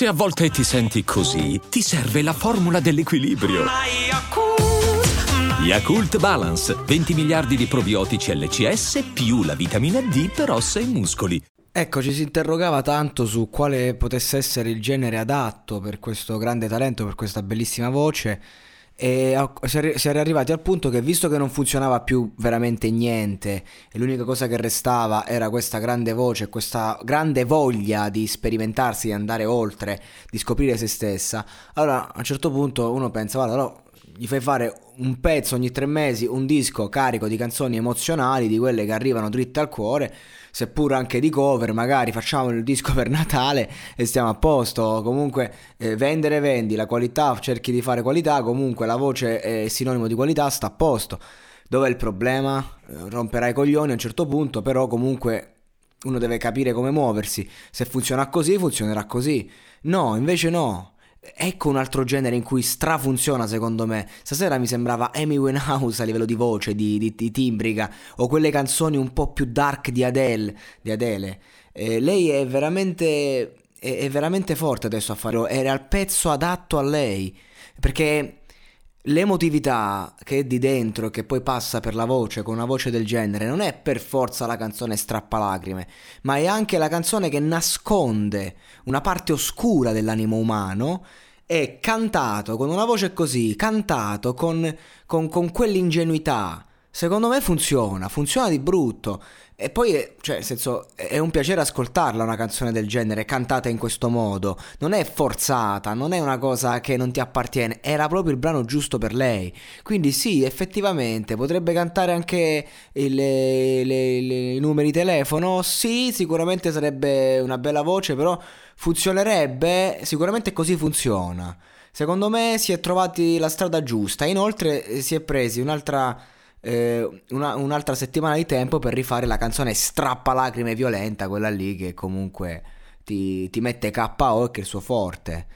Se a volte ti senti così, ti serve la formula dell'equilibrio. Yakult Balance, 20 miliardi di probiotici LCS più la vitamina D per ossa e muscoli. Ecco, ci si interrogava tanto su quale potesse essere il genere adatto per questo grande talento, per questa bellissima voce. E si era arrivati al punto che visto che non funzionava più veramente niente e l'unica cosa che restava era questa grande voce, questa grande voglia di sperimentarsi, di andare oltre, di scoprire se stessa, allora a un certo punto uno pensa, guarda, allora gli fai fare un pezzo ogni tre mesi, un disco carico di canzoni emozionali, di quelle che arrivano dritte al cuore, seppur anche di cover, magari facciamo il disco per Natale e stiamo a posto. Comunque eh, vendere vendi, la qualità, cerchi di fare qualità, comunque la voce è sinonimo di qualità, sta a posto. Dov'è il problema? Eh, romperai i coglioni a un certo punto, però comunque uno deve capire come muoversi. Se funziona così, funzionerà così. No, invece no. Ecco un altro genere in cui strafunziona secondo me. Stasera mi sembrava Amy Winehouse a livello di voce, di, di, di timbrica, o quelle canzoni un po' più dark di Adele. Di Adele. Eh, lei è veramente, è, è veramente forte adesso a farlo, era il pezzo adatto a lei. Perché L'emotività che è di dentro e che poi passa per la voce con una voce del genere non è per forza la canzone strappalacrime, ma è anche la canzone che nasconde una parte oscura dell'animo umano e cantato con una voce così, cantato con, con, con quell'ingenuità Secondo me funziona, funziona di brutto. E poi, è, cioè, nel senso, è un piacere ascoltarla una canzone del genere, cantata in questo modo. Non è forzata, non è una cosa che non ti appartiene, era proprio il brano giusto per lei. Quindi sì, effettivamente, potrebbe cantare anche i numeri telefono. Sì, sicuramente sarebbe una bella voce, però funzionerebbe, sicuramente così funziona. Secondo me si è trovati la strada giusta. Inoltre eh, si è presi un'altra eh, una, un'altra settimana di tempo per rifare la canzone strappa lacrime violenta, quella lì che comunque ti, ti mette KO e che è il suo forte.